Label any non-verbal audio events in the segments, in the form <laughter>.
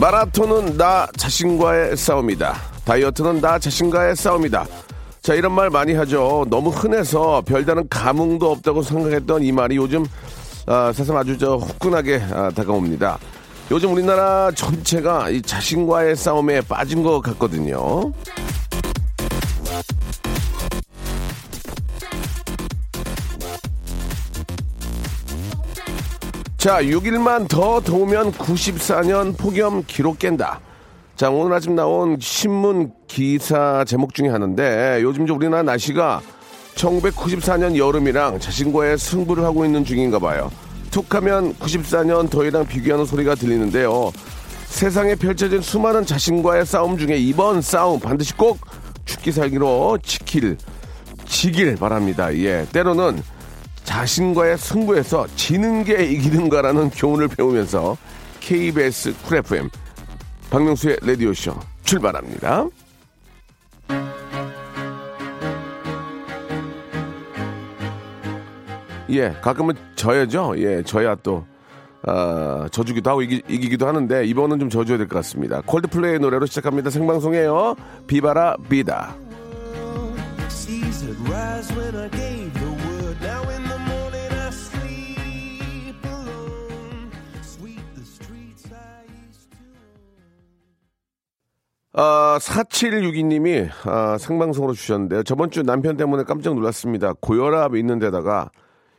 마라톤은 나 자신과의 싸움이다. 다이어트는 나 자신과의 싸움이다. 자, 이런 말 많이 하죠. 너무 흔해서 별다른 감흥도 없다고 생각했던 이 말이 요즘 아, 세상 아주 저 후끈하게 아, 다가옵니다. 요즘 우리나라 전체가 이 자신과의 싸움에 빠진 것 같거든요. 자, 6일만 더 더우면 94년 폭염 기록 깬다. 자, 오늘 아침 나온 신문 기사 제목 중에 하나인데 요즘 저 우리나라 날씨가 1994년 여름이랑 자신과의 승부를 하고 있는 중인가 봐요. 툭 하면 94년 더위랑 비교하는 소리가 들리는데요. 세상에 펼쳐진 수많은 자신과의 싸움 중에 이번 싸움 반드시 꼭 죽기 살기로 지킬, 지길 바랍니다. 예. 때로는 자신과의 승부에서 지는 게 이기는 거라는 교훈을 배우면서 KBS 쿨 FM 박명수의 라디오쇼 출발합니다. 예, 가끔은 져야죠. 예, 져야 또, 아, 져주기도 하고 이기, 이기기도 하는데, 이번은 좀 져줘야 될 것 같습니다. 콜드플레이의 노래로 시작합니다. 생방송이에요. 비바라 비다. 아, 4762님이 아, 생방송으로 주셨는데요. 저번 주 남편 때문에 깜짝 놀랐습니다. 고혈압 있는 데다가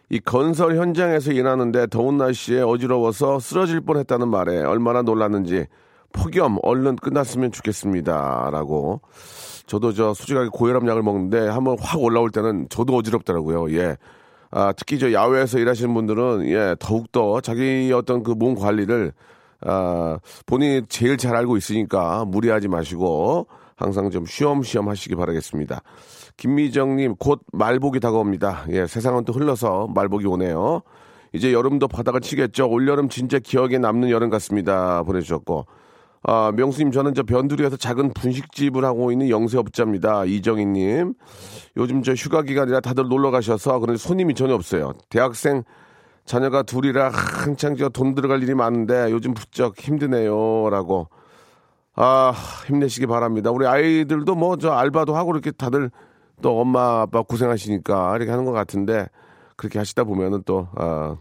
이 건설 현장에서 일하는데 더운 날씨에 어지러워서 쓰러질 뻔했다는 말에 얼마나 놀랐는지 폭염 얼른 끝났으면 좋겠습니다. 라고 저도 저 솔직하게 고혈압 약을 먹는데 한번 확 올라올 때는 저도 어지럽더라고요. 예. 아, 특히 저 야외에서 일하시는 분들은 예, 더욱더 자기 어떤 그 몸 관리를 아, 본인이 제일 잘 알고 있으니까 무리하지 마시고 항상 좀 쉬엄쉬엄 하시기 바라겠습니다. 김미정님, 곧 말복이 다가옵니다. 예, 세상은 또 흘러서 말복이 오네요. 이제 여름도 바닥을 치겠죠. 올여름 진짜 기억에 남는 여름 같습니다. 보내주셨고. 아, 명수님, 저는 저 변두리에서 작은 분식집을 하고 있는 영세업자입니다. 이정희님. 요즘 저 휴가 기간이라 다들 놀러 가셔서 그런데 손님이 전혀 없어요. 대학생 자녀가 둘이라 한창 저 돈 들어갈 일이 많은데 요즘 부쩍 힘드네요. 라고. 아, 힘내시기 바랍니다. 우리 아이들도 뭐 저 알바도 하고 이렇게 다들 또 엄마 아빠 고생하시니까 이렇게 하는 것 같은데 그렇게 하시다 보면은 또, 아,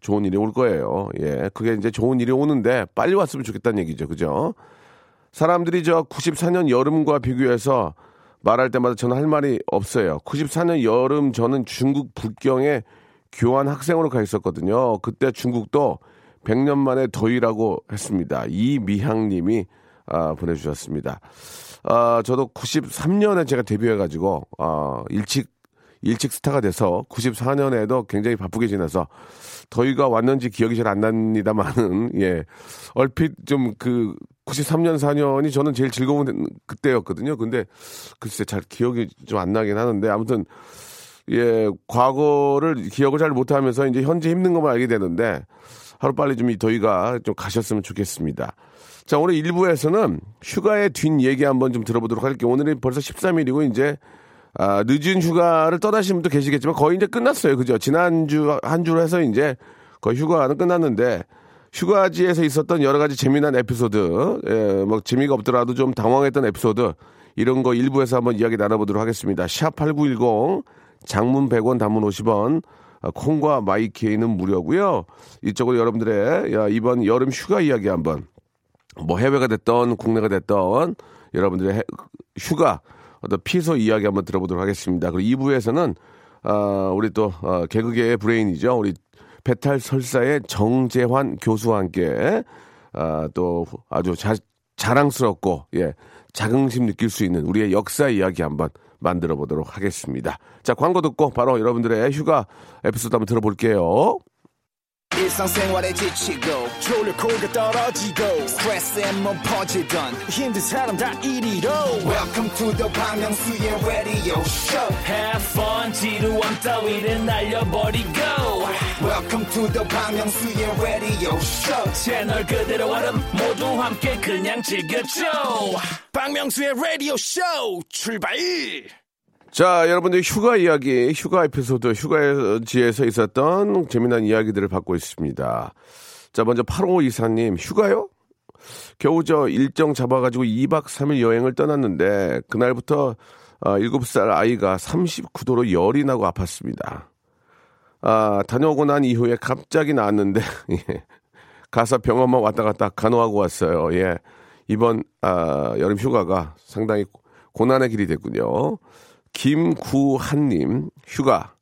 좋은 일이 올 거예요. 예. 그게 이제 좋은 일이 오는데 빨리 왔으면 좋겠다는 얘기죠. 그죠? 사람들이 저 94년 여름과 비교해서 말할 때마다 저는 할 말이 없어요. 94년 여름 저는 중국 북경에 교환 학생으로 가 있었거든요. 그때 중국도 100년 만에 더위라고 했습니다. 이미향 님이 아, 보내주셨습니다. 아, 저도 93년에 제가 데뷔해가지고, 아, 일찍, 일찍 스타가 돼서 94년에도 굉장히 바쁘게 지내서 더위가 왔는지 기억이 잘 안 납니다만은, <laughs> 예. 얼핏 좀 그 93년, 4년이 저는 제일 즐거운 그때였거든요. 근데 글쎄 잘 기억이 좀 안 나긴 하는데 아무튼 예, 과거를 기억을 잘 못하면서 이제 현재 힘든 것만 알게 되는데 하루 빨리 좀 이 더위가 좀 가셨으면 좋겠습니다. 자, 오늘 1부에서는 휴가의 뒷 얘기 한번 좀 들어보도록 할게요. 오늘이 벌써 13일이고 이제 아, 늦은 휴가를 떠나신 분도 계시겠지만 거의 이제 끝났어요. 그죠? 지난주 한 주로 해서 이제 거의 휴가는 끝났는데 휴가지에서 있었던 여러 가지 재미난 에피소드, 예, 뭐 재미가 없더라도 좀 당황했던 에피소드 이런 거 일부에서 한번 이야기 나눠보도록 하겠습니다. 샵8910 장문 100원, 단문 50원, 아, 콩과 마이케이는 무료고요. 이쪽으로 여러분들의 야, 이번 여름 휴가 이야기 한번 뭐 해외가 됐던 국내가 됐던 여러분들의 해- 휴가 어떤 피서 이야기 한번 들어보도록 하겠습니다. 그리고 2부에서는 아, 우리 또 어, 개그계의 브레인이죠. 우리 배탈 설사의 정재환 교수와 함께 아, 또 아주 자, 자랑스럽고 예 자긍심 느낄 수 있는 우리의 역사 이야기 한번 만들어 보도록 하겠습니다. 자 광고 듣고 바로 여러분들의 휴가 에피소드 한번 들어볼게요. 지치고, 떨어지고, 퍼지던, welcome to the Bang Myung-soo's radio show Have fun 지루함 따위를 날려버리고 welcome to the Myung-soo's radio show 채널 그대로 얼음 모두 함께 그냥 즐겨줘 박명수의 라디오 쇼 출발 자, 여러분들 휴가 이야기, 휴가 에피소드, 휴가지에서 있었던 재미난 이야기들을 받고 있습니다. 자, 먼저 8호 이사님, 휴가요? 겨우 저 일정 잡아가지고 2박 3일 여행을 떠났는데, 그날부터 아, 7살 아이가 39도로 열이 나고 아팠습니다. 아, 다녀오고 난 이후에 갑자기 나왔는데, <laughs> 예. 가서 병원만 왔다 갔다 간호하고 왔어요. 예. 이번, 아, 여름 휴가가 상당히 고난의 길이 됐군요. 김구한님, 휴가.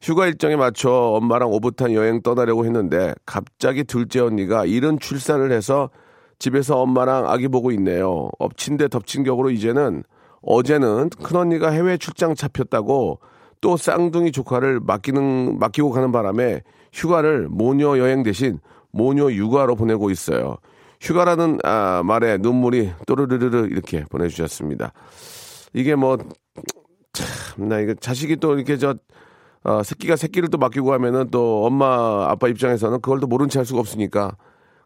휴가 일정에 맞춰 엄마랑 오붓한 여행 떠나려고 했는데 갑자기 둘째 언니가 이른 출산을 해서 집에서 엄마랑 아기 보고 있네요. 엎친 데 덮친 격으로 이제는 어제는 큰언니가 해외 출장 잡혔다고 또 쌍둥이 조카를 맡기는, 맡기고 가는 바람에 휴가를 모녀 여행 대신 모녀 육아로 보내고 있어요. 휴가라는 아, 말에 눈물이 또르르르르 이렇게 보내주셨습니다. 이게 뭐, 참, 나 이거 자식이 또 이렇게 저, 어, 새끼가 새끼를 또 맡기고 하면은 또 엄마, 아빠 입장에서는 그걸 또 모른 채 할 수가 없으니까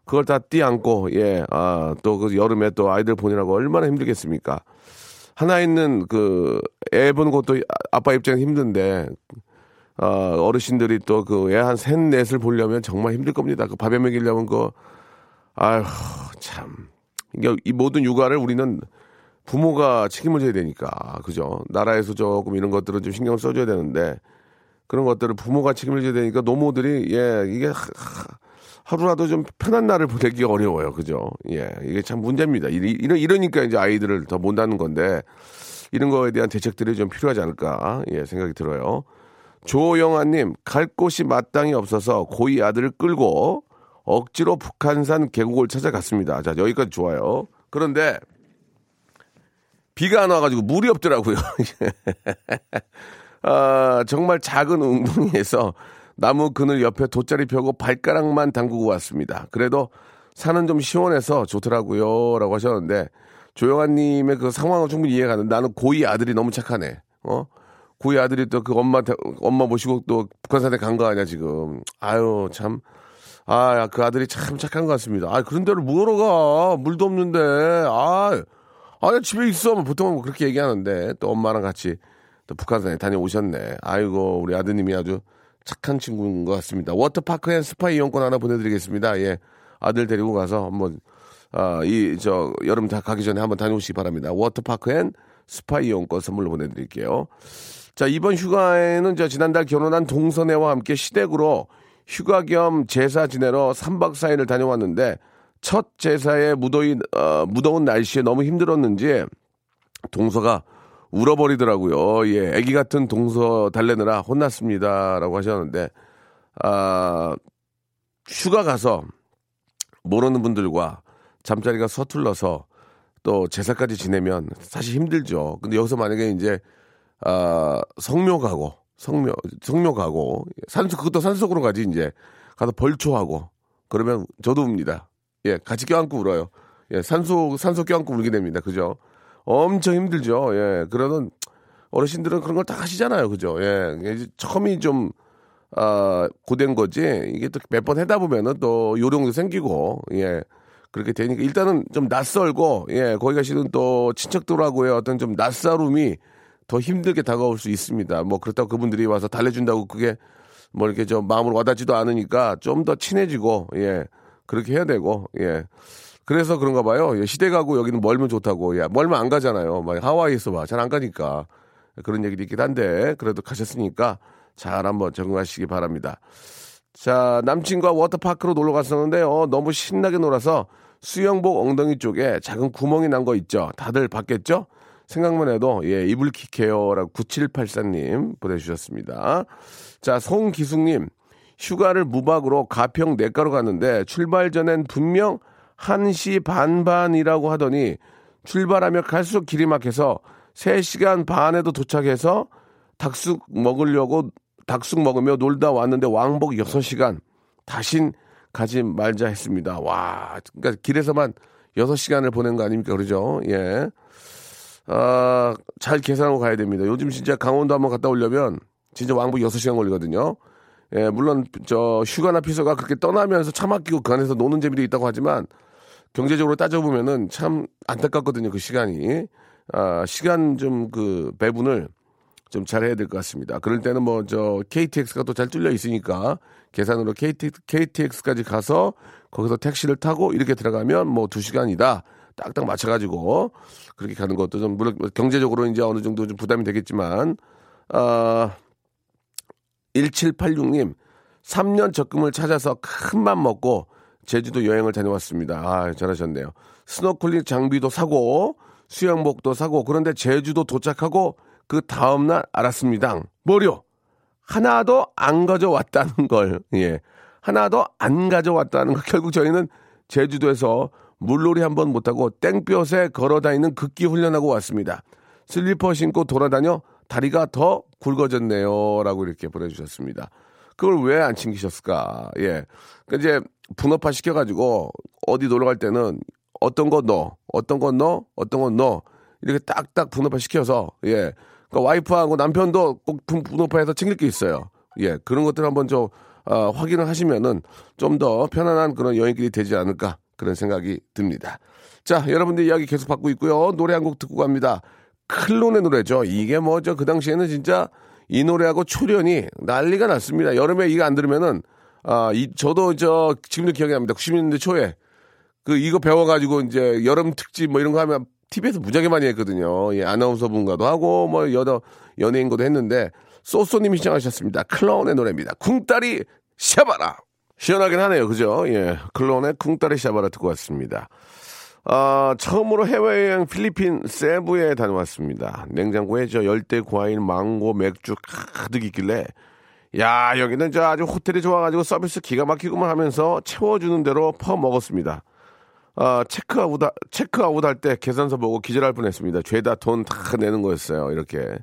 그걸 다 띠안고, 예, 아, 또 그 여름에 또 아이들 보내라고 얼마나 힘들겠습니까? 하나 있는 그 애 보는 것도 아빠 입장에서 힘든데, 어, 어르신들이 또 그 애 한 셋, 넷을 보려면 정말 힘들 겁니다. 그 밥에 먹이려면 그, 아휴, 참. 이게 이 모든 육아를 우리는 부모가 책임을 져야 되니까, 그죠? 나라에서 조금 이런 것들은 좀 신경 써줘야 되는데, 그런 것들을 부모가 책임을 져야 되니까 노모들이, 예, 이게 하, 하 루라도 좀 편한 날을 보내기 어려워요. 그죠? 예, 이게 참 문제입니다. 이- 이러, 이러니까 이제 아이들을 더 못하는 건데, 이런 거에 대한 대책들이 좀 필요하지 않을까, 예, 생각이 들어요. 조영아님, 갈 곳이 마땅히 없어서 고이 아들을 끌고 억지로 북한산 계곡을 찾아갔습니다. 자, 여기까지 좋아요. 그런데, 비가 안 와가지고 물이 없더라고요. <laughs> 아, 정말 작은 웅덩이에서 나무 그늘 옆에 돗자리 펴고 발가락만 담그고 왔습니다. 그래도 산은 좀 시원해서 좋더라고요. 라고 하셨는데, 조영아님의 그 상황은 충분히 이해가 가는데 나는 고2 아들이 너무 착하네. 어? 고2 아들이 또 그 엄마, 데- 엄마 모시고 또 북한산에 간 거 아니야, 지금. 아유, 참. 아, 그 아들이 참 착한 것 같습니다. 아, 그런 데를 뭐하러 가? 물도 없는데. 아, 아, 집에 있어. 뭐 보통은 그렇게 얘기하는데 또 엄마랑 같이 또 북한산에 다녀오셨네. 아이고, 우리 아드님이 아주 착한 친구인 것 같습니다. 워터파크 and 스파 이용권 하나 보내드리겠습니다. 예. 아들 데리고 가서 한번, 아, 이, 저, 여름 다 가기 전에 한번 다녀오시기 바랍니다. 워터파크 and 스파 이용권 선물로 보내드릴게요. 자, 이번 휴가에는 저 지난달 결혼한 동서네와 함께 시댁으로 휴가 겸 제사 지내러 3박 4일을 다녀왔는데 첫 제사에 무더위, 어, 무더운 날씨에 너무 힘들었는지 동서가 울어버리더라고요. 예, 애기 같은 동서 달래느라 혼났습니다. 라고 하셨는데, 아, 휴가 가서 모르는 분들과 잠자리가 서툴러서 또 제사까지 지내면 사실 힘들죠. 근데 여기서 만약에 이제, 아, 성묘 가고, 성묘, 성묘 가고, 산소, 그것도 산속으로 가지, 이제. 가서 벌초하고, 그러면 저도 웁니다. 예, 같이 껴안고 울어요. 예, 산소, 산소 껴안고 울게 됩니다. 그죠? 엄청 힘들죠. 예, 그러는 어르신들은 그런 걸 다 하시잖아요. 그죠? 예, 처음이 좀, 아, 고된 거지. 이게 또 몇 번 하다 보면은 또 요령도 생기고, 예. 그렇게 되니까 일단은 좀 낯설고, 예, 거기 가시는 또 친척들하고의 어떤 좀 낯싸움이 더 힘들게 다가올 수 있습니다. 뭐 그렇다고 그분들이 와서 달래준다고 그게 뭐 이렇게 좀 마음으로 와닿지도 않으니까 좀 더 친해지고, 예. 그렇게 해야 되고, 예. 그래서 그런가 봐요. 예, 시댁하고 여기는 멀면 좋다고. 야, 멀면 안 가잖아요. 막 하와이에서 봐. 잘 안 가니까. 그런 얘기도 있긴 한데, 그래도 가셨으니까 잘 한번 적응하시기 바랍니다. 자, 남친과 워터파크로 놀러 갔었는데, 어, 너무 신나게 놀아서 수영복 엉덩이 쪽에 작은 구멍이 난 거 있죠? 다들 봤겠죠? 생각만 해도, 예, 이불 킥해요라고 9784님 보내주셨습니다. 자, 송기숙님, 휴가를 무박으로 가평 내과로 갔는데, 출발 전엔 분명 1시 반반이라고 하더니, 출발하며 갈수록 길이 막혀서 3시간 반에도 도착해서 닭숙 먹으려고 닭숙 먹으며 놀다 왔는데 왕복 6시간 다신 가지 말자 했습니다. 와, 그러니까 길에서만 6시간을 보낸 거 아닙니까? 그러죠? 예. 아, 잘 계산하고 가야 됩니다. 요즘 진짜 강원도 한번 갔다 오려면 진짜 왕복 6시간 걸리거든요. 예, 물론 저 휴가나 피서가 그렇게 떠나면서 차 막히고 그 안에서 노는 재미도 있다고 하지만 경제적으로 따져보면은 참 안타깝거든요. 그 시간이. 아, 시간 좀 그 배분을 좀 잘해야 될 것 같습니다. 그럴 때는 뭐 저 KTX가 또 잘 뚫려 있으니까 계산으로 KT, KTX까지 가서 거기서 택시를 타고 이렇게 들어가면 뭐 두 시간이다. 딱딱 맞춰가지고 그렇게 가는 것도 좀 물론 경제적으로 이제 어느 정도 좀 부담이 되겠지만 아 1786님 3년 적금을 찾아서 큰 맘 먹고 제주도 여행을 다녀왔습니다. 아, 잘하셨네요. 스노클링 장비도 사고 수영복도 사고 그런데 제주도 도착하고 그 다음날 알았습니다. 뭐려? 하나도 안 가져왔다는 걸. 예. 하나도 안 가져왔다는 거. 결국 저희는 제주도에서 물놀이 한 번 못하고 땡볕에 걸어 다니는 극기 훈련하고 왔습니다. 슬리퍼 신고 돌아다녀 다리가 더 굵어졌네요. 라고 이렇게 보내주셨습니다. 그걸 왜 안 챙기셨을까? 예. 그 이제 분업화 시켜가지고 어디 놀러 갈 때는 어떤 거 넣어, 어떤 거 넣어, 어떤 거 넣어. 이렇게 딱딱 분업화 시켜서, 예. 그러니까 와이프하고 남편도 꼭 분- 분업화해서 챙길 게 있어요. 예. 그런 것들 한번 좀, 어, 확인을 하시면은 좀 더 편안한 그런 여행길이 되지 않을까 그런 생각이 듭니다. 자, 여러분들 이야기 계속 받고 있고요. 노래 한 곡 듣고 갑니다. 클론의 노래죠. 이게 뭐죠? 그 당시에는 진짜 이 노래하고 초련이 난리가 났습니다. 여름에 이거 안 들으면은 아, 이, 저도 저 지금도 기억이 납니다. 90년대 초에 그 이거 배워가지고 이제 여름 특집 뭐 이런 거 하면 TV에서 무지하게 많이 했거든요. 예, 아나운서 분과도 하고 뭐 여러 연예인과도 했는데 소소님이 시청하셨습니다. 클론의 노래입니다. 쿵따리 샤바라. 시원하긴 하네요. 그죠? 예. 클론의 쿵따리 샤바라 듣고 왔습니다. 아, 처음으로 해외여행 필리핀 세부에 다녀왔습니다. 냉장고에 저 열대 과일, 망고, 맥주 가득 있길래 야, 여기는 저 아주 호텔이 좋아가지고 서비스 기가 막히고만 하면서 채워주는 대로 퍼 먹었습니다. 아, 체크아웃, 하- 체크아웃 할 때 계산서 보고 기절할 뻔 했습니다. 죄다 돈 다 내는 거였어요. 이렇게.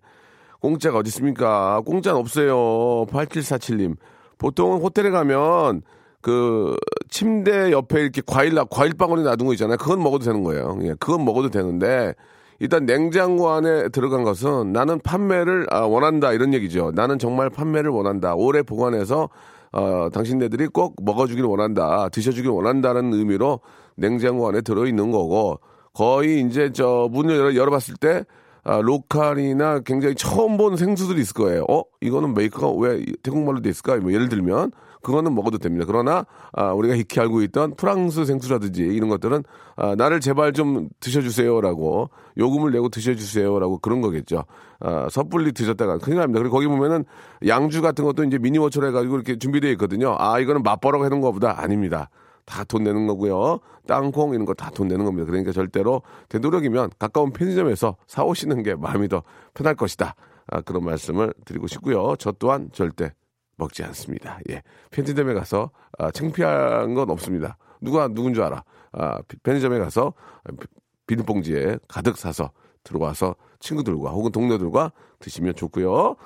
공짜가 어디 있습니까? 공짜는 없어요. 8747님. 보통은 호텔에 가면 그 침대 옆에 이렇게 과일 나 과일 방울이 놔둔 거 있잖아요. 그건 먹어도 되는 거예요. 예, 그건 먹어도 되는데 일단 냉장고 안에 들어간 것은 나는 판매를 아, 원한다 이런 얘기죠. 나는 정말 판매를 원한다. 오래 보관해서 어, 당신네들이 꼭 먹어주길 원한다. 드셔주길 원한다는 의미로 냉장고 안에 들어있는 거고 거의 이제 저 문을 열어, 열어봤을 때 아, 로컬이나 굉장히 처음 본 생수들이 있을 거예요. 어? 이거는 메이커가 왜 태국말로 돼 있을까? 뭐 예를 들면 그거는 먹어도 됩니다. 그러나 아, 우리가 익히 알고 있던 프랑스 생수라든지 이런 것들은 아, 나를 제발 좀 드셔주세요라고 요금을 내고 드셔주세요라고 그런 거겠죠. 아, 섣불리 드셨다가 큰일 납니다. 그리고 거기 보면은 양주 같은 것도 이제 미니워처로 해가지고 이렇게 준비되어 있거든요. 아 이거는 맛보라고 해놓은 것보다 아닙니다. 다 돈 내는 거고요. 땅콩 이런 거 다 돈 내는 겁니다. 그러니까 절대로 되도록이면 가까운 편의점에서 사 오시는 게 마음이 더 편할 것이다. 아, 그런 말씀을 드리고 싶고요. 저 또한 절대 먹지 않습니다. 예. 편의점에 가서 아, 창피한 건 없습니다. 누가 누군 줄 알아? 아, 피- 편의점에 가서 비- 비닐봉지에 가득 사서 들어와서 친구들과 혹은 동료들과 드시면 좋고요.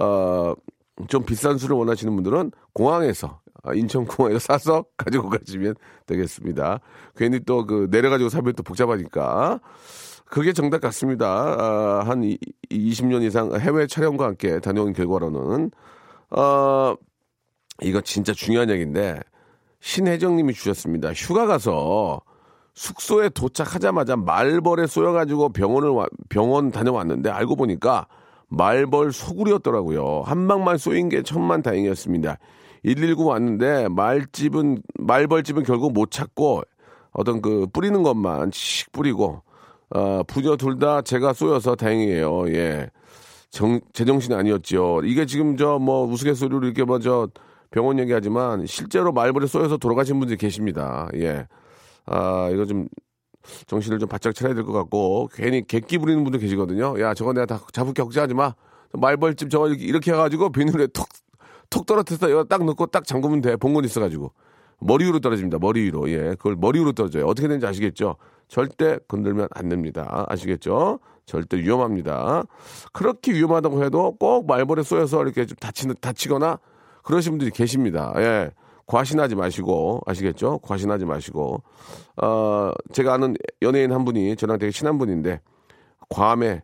어, 좀 비싼 술을 원하시는 분들은 공항에서 아, 인천공항에서 사서 <laughs> 가지고 가시면 되겠습니다. 괜히 또 그 내려가지고 사면 또 복잡하니까 그게 정답 같습니다. 아, 한 이, 20년 이상 해외 촬영과 함께 다녀온 결과로는 어, 이거 진짜 중요한 얘기인데 신혜정님이 주셨습니다. 휴가 가서 숙소에 도착하자마자 말벌에 쏘여가지고 병원을 와- 병원 다녀왔는데 알고 보니까 말벌 소굴이었더라고요. 한 방만 쏘인 게 천만 다행이었습니다. 119 왔는데 말집은 말벌집은 결국 못 찾고 어떤 그 뿌리는 것만 씩 뿌리고 어, 부녀 둘 다 제가 쏘여서 다행이에요. 예. 정, 제정신이 아니었죠. 이게 지금 저 뭐 우스갯소리로 이렇게 뭐저 병원 얘기하지만 실제로 말벌에 쏘여서 돌아가신 분들이 계십니다. 예. 아, 이거 좀 정신을 좀 바짝 차려야 될 것 같고 괜히 객기 부리는 분들 계시거든요. 야, 저거 내가 다 잡을 격자하지 마. 말벌집 저거 이렇게, 이렇게 해가지고 비늘에 톡, 톡 떨어뜨려서 이거 딱 넣고 딱 잠그면 돼. 봉건 있어가지고. 머리 위로 떨어집니다. 머리 위로. 예. 그걸 머리 위로 떨어져요. 어떻게 되는지 아시겠죠? 절대 건들면 안 됩니다. 아시겠죠? 절대 위험합니다. 그렇게 위험하다고 해도 꼭 말벌에 쏘여서 이렇게 좀 다치, 다치거나 그러신 분들이 계십니다. 예. 과신하지 마시고 아시겠죠? 과신하지 마시고 어 제가 아는 연예인 한 분이 저랑 되게 친한 분인데 괌에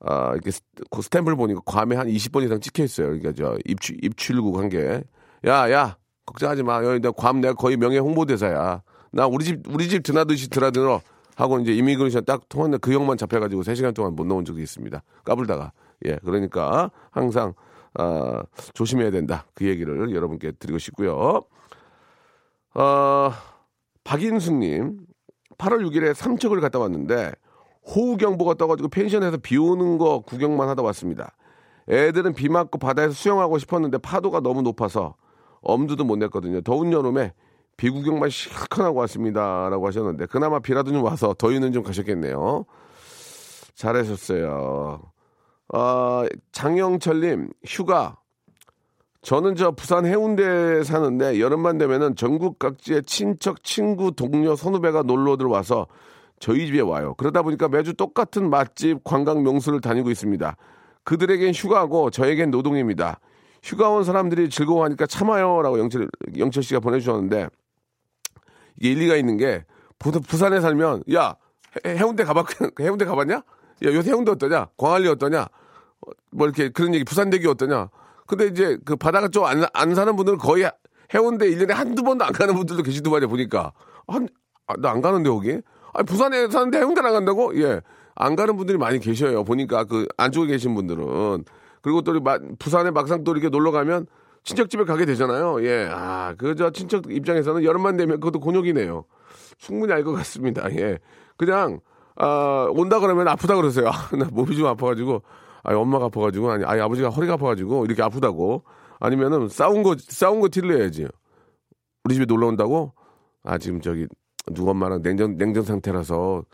아 이렇게 스- 그 스탬프를 보니까 괌에 한 20번 이상 찍혀 있어요. 그러니까 저 입출 입출국 한 게. 야, 야, 걱정하지 마. 여기 내가 괌 내가 거의 명예 홍보대사야. 나 우리 집 우리 집 드나듯이 드나들어 하고 이제 immigration 딱 통했는데 그 형만 잡혀가지고 3 시간 동안 못 나온 적이 있습니다. 까불다가. 예, 그러니까 항상 아, 조심해야 된다. 그 얘기를 여러분께 드리고 싶고요. 어, 박인수님, 8월 6일에 삼척을 갔다 왔는데 호우경보가 떠가지고 펜션에서 비 오는 거 구경만 하다 왔습니다. 애들은 비 맞고 바다에서 수영하고 싶었는데 파도가 너무 높아서 엄두도 못 냈거든요. 더운 여름에 비 구경만 실컷 하고 왔습니다. 라고 하셨는데 그나마 비라도 좀 와서 더위는 좀 가셨겠네요. 잘하셨어요. 아, 장영철님, 휴가. 저는 저 부산 해운대에 사는데 여름만 되면은 전국 각지의 친척, 친구, 동료, 선후배가 놀러 들어와서 저희 집에 와요. 그러다 보니까 매주 똑같은 맛집, 관광 명소를 다니고 있습니다. 그들에겐 휴가고 저에겐 노동입니다. 휴가 온 사람들이 즐거워하니까 참아요라고 영철 영철 씨가 보내주셨는데 이게 일리가 있는 게 부, 부산에 살면 야 해- 해운대 가봤 <laughs> 해운대 가봤냐? 야 요새 해운대 어떠냐? 광안리 어떠냐? 어, 뭐 이렇게 그런 얘기 부산대교 어떠냐? 근데 이제 그 바다가 좀 안 안 사는 분들은 거의 해운대 1년에 한두 번도 안 가는 분들도 계시더만요 보니까 한 나 안 가는데 거기 아니 부산에 사는데 해운대 안 간다고 예 안 가는 분들이 많이 계셔요 보니까 그 안쪽에 계신 분들은 그리고 또 마- 부산에 막상 또 이렇게 놀러 가면 친척집에 가게 되잖아요. 예 아 그 저 친척 입장에서는 여름만 되면 그것도 곤욕이네요. 충분히 알 것 같습니다. <laughs> 예. 그냥 아 온다 그러면 아프다 그러세요. <laughs> 아, 나 몸이 좀 아파가지고 아니 엄마가 아파가지고 아니, 아니 아버지가 허리가 아파가지고 이렇게 아프다고. 아니면은 싸운 거 싸운 거 티를 내야지. 우리 집에 놀러 온다고? 아 지금 저기 누구 엄마랑 냉전 냉전 상태라서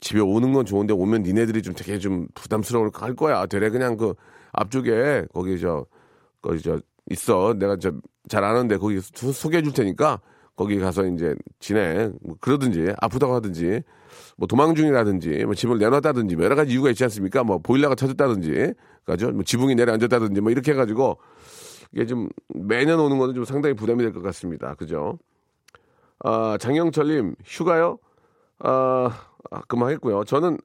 집에 오는 건 좋은데 오면 니네들이 좀 되게 좀 부담스러울 할 거야. 되레 그냥 그 앞쪽에 거기 저 거기 저 있어. 내가 저 잘 아는데 거기 소- 소개해 줄 테니까 거기 가서 이제 지내 뭐 그러든지 아프다고 하든지 뭐 도망 중이라든지 뭐 집을 내놨다든지 뭐 여러 가지 이유가 있지 않습니까? 뭐 보일러가 터졌다든지 그죠? 뭐 지붕이 내려앉았다든지 뭐 이렇게 해가지고 이게 좀 매년 오는 거는 좀 상당히 부담이 될 것 같습니다. 그죠? 아 장영철님 휴가요? 아, 아 그만 했고요. 저는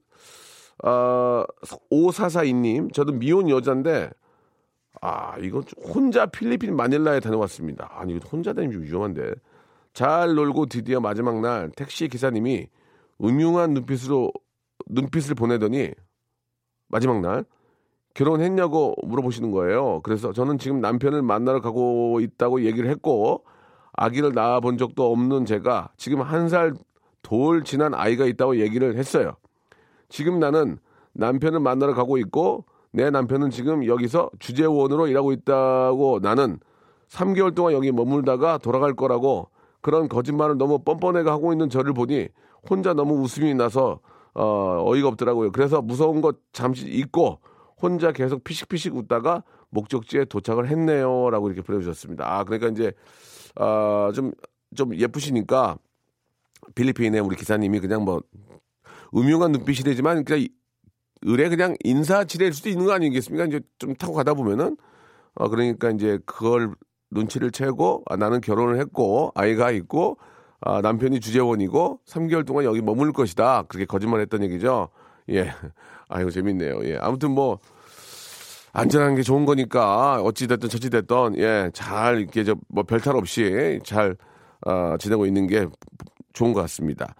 아 5442님 저도 미혼 여자인데 아, 이건 좀 혼자 필리핀 마닐라에 다녀왔습니다. 아니, 이거 혼자 다니면 좀 위험한데. 잘 놀고 드디어 마지막 날 택시 기사님이 음흉한 눈빛으로, 눈빛을 보내더니 마지막 날 결혼했냐고 물어보시는 거예요. 그래서 저는 지금 남편을 만나러 가고 있다고 얘기를 했고 아기를 낳아 본 적도 없는 제가 지금 한 살 돌 지난 아이가 있다고 얘기를 했어요. 지금 나는 남편을 만나러 가고 있고 내 남편은 지금 여기서 주재원으로 일하고 있다고 나는 3개월 동안 여기 머물다가 돌아갈 거라고 그런 거짓말을 너무 뻔뻔하게 하고 있는 저를 보니 혼자 너무 웃음이 나서 어, 어이가 없더라고요. 그래서 무서운 것 잠시 잊고 혼자 계속 피식피식 웃다가 목적지에 도착을 했네요 라고 이렇게 보내주셨습니다. 아 그러니까 이제 아, 좀, 좀 예쁘시니까 필리핀에 우리 기사님이 그냥 뭐 음흉한 눈빛이 되지만 그냥 이- 의뢰 그냥 인사 지낼 수도 있는 거 아니겠습니까? 이제 좀 타고 가다 보면은 어 그러니까 이제 그걸 눈치를 채고 아, 나는 결혼을 했고 아이가 있고 아, 남편이 주재원이고 3개월 동안 여기 머물 것이다. 그렇게 거짓말했던 얘기죠. 예, <laughs> 아이고 재밌네요. 예, 아무튼 뭐 안전한 게 좋은 거니까 어찌 됐든 저찌 됐든 예, 잘 이렇게 저뭐 별탈 없이 잘 어, 지내고 있는 게 좋은 것 같습니다.